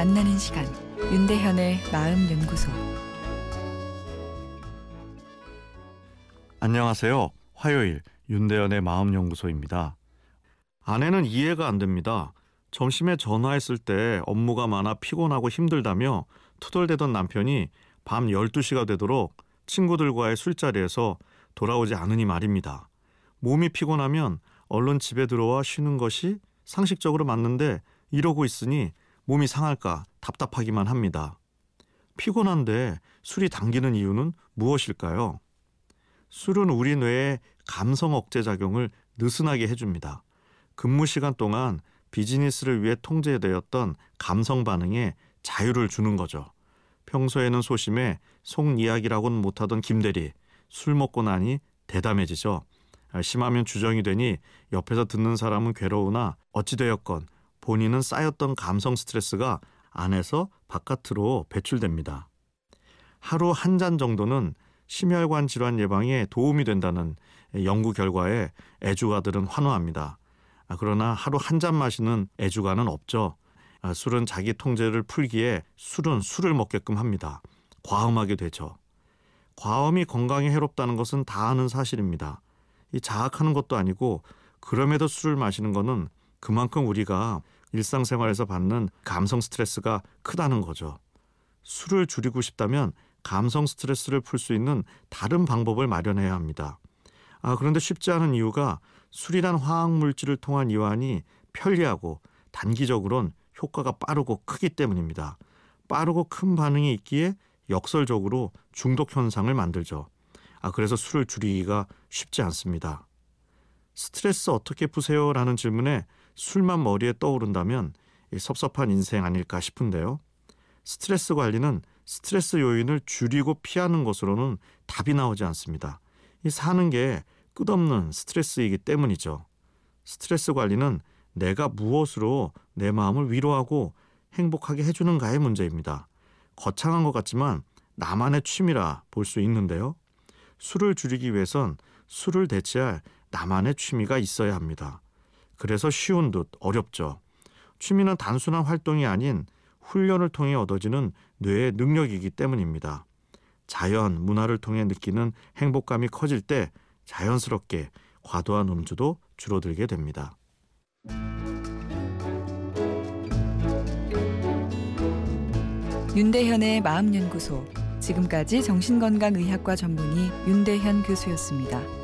만나는 시간 윤대현의 마음 연구소 안녕하세요. 화요일 윤대현의 마음 연구소입니다. 아내는 이해가 안 됩니다. 점심에 전화했을 때 업무가 많아 피곤하고 힘들다며 투덜대던 남편이 밤 12시가 되도록 친구들과의 술자리에서 돌아오지 않으니 말입니다. 몸이 피곤하면 얼른 집에 들어와 쉬는 것이 상식적으로 맞는데 이러고 있으니 몸이 상할까 답답하기만 합니다. 피곤한데 술이 당기는 이유는 무엇일까요? 술은 우리 뇌에 감성 억제 작용을 느슨하게 해줍니다. 근무 시간 동안 비즈니스를 위해 통제되었던 감성 반응에 자유를 주는 거죠. 평소에는 소심해 속 이야기라고는 못하던 김대리 술 먹고 나니 대담해지죠. 심하면 주정이 되니 옆에서 듣는 사람은 괴로우나 어찌되었건 본인은 쌓였던 감성 스트레스가 안에서 바깥으로 배출됩니다. 하루 한 잔 정도는 심혈관 질환 예방에 도움이 된다는 연구 결과에 애주가들은 환호합니다. 아, 그러나 하루 한 잔 마시는 애주가는 없죠. 아, 술은 자기 통제를 풀기에 술은 술을 먹게끔 합니다. 과음하게 되죠. 과음이 건강에 해롭다는 것은 다 아는 사실입니다. 이 자학하는 것도 아니고 그럼에도 술을 마시는 것은 그만큼 우리가 일상생활에서 받는 감성 스트레스가 크다는 거죠. 술을 줄이고 싶다면 감성 스트레스를 풀 수 있는 다른 방법을 마련해야 합니다. 아, 그런데 쉽지 않은 이유가 술이란 화학 물질을 통한 이완이 편리하고 단기적으론 효과가 빠르고 크기 때문입니다. 빠르고 큰 반응이 있기에 역설적으로 중독 현상을 만들죠. 아, 그래서 술을 줄이기가 쉽지 않습니다. 스트레스 어떻게 푸세요? 라는 질문에 술만 머리에 떠오른다면 섭섭한 인생 아닐까 싶은데요. 스트레스 관리는 스트레스 요인을 줄이고 피하는 것으로는 답이 나오지 않습니다. 이 사는 게 끝없는 스트레스이기 때문이죠. 스트레스 관리는 내가 무엇으로 내 마음을 위로하고 행복하게 해주는가의 문제입니다. 거창한 것 같지만 나만의 취미라 볼 수 있는데요. 술을 줄이기 위해선 술을 대체할 나만의 취미가 있어야 합니다. 그래서 쉬운 듯 어렵죠. 취미는 단순한 활동이 아닌 훈련을 통해 얻어지는 뇌의 능력이기 때문입니다. 자연, 문화를 통해 느끼는 행복감이 커질 때 자연스럽게 과도한 음주도 줄어들게 됩니다. 윤대현의 마음연구소 지금까지 정신건강의학과 전문의 윤대현 교수였습니다.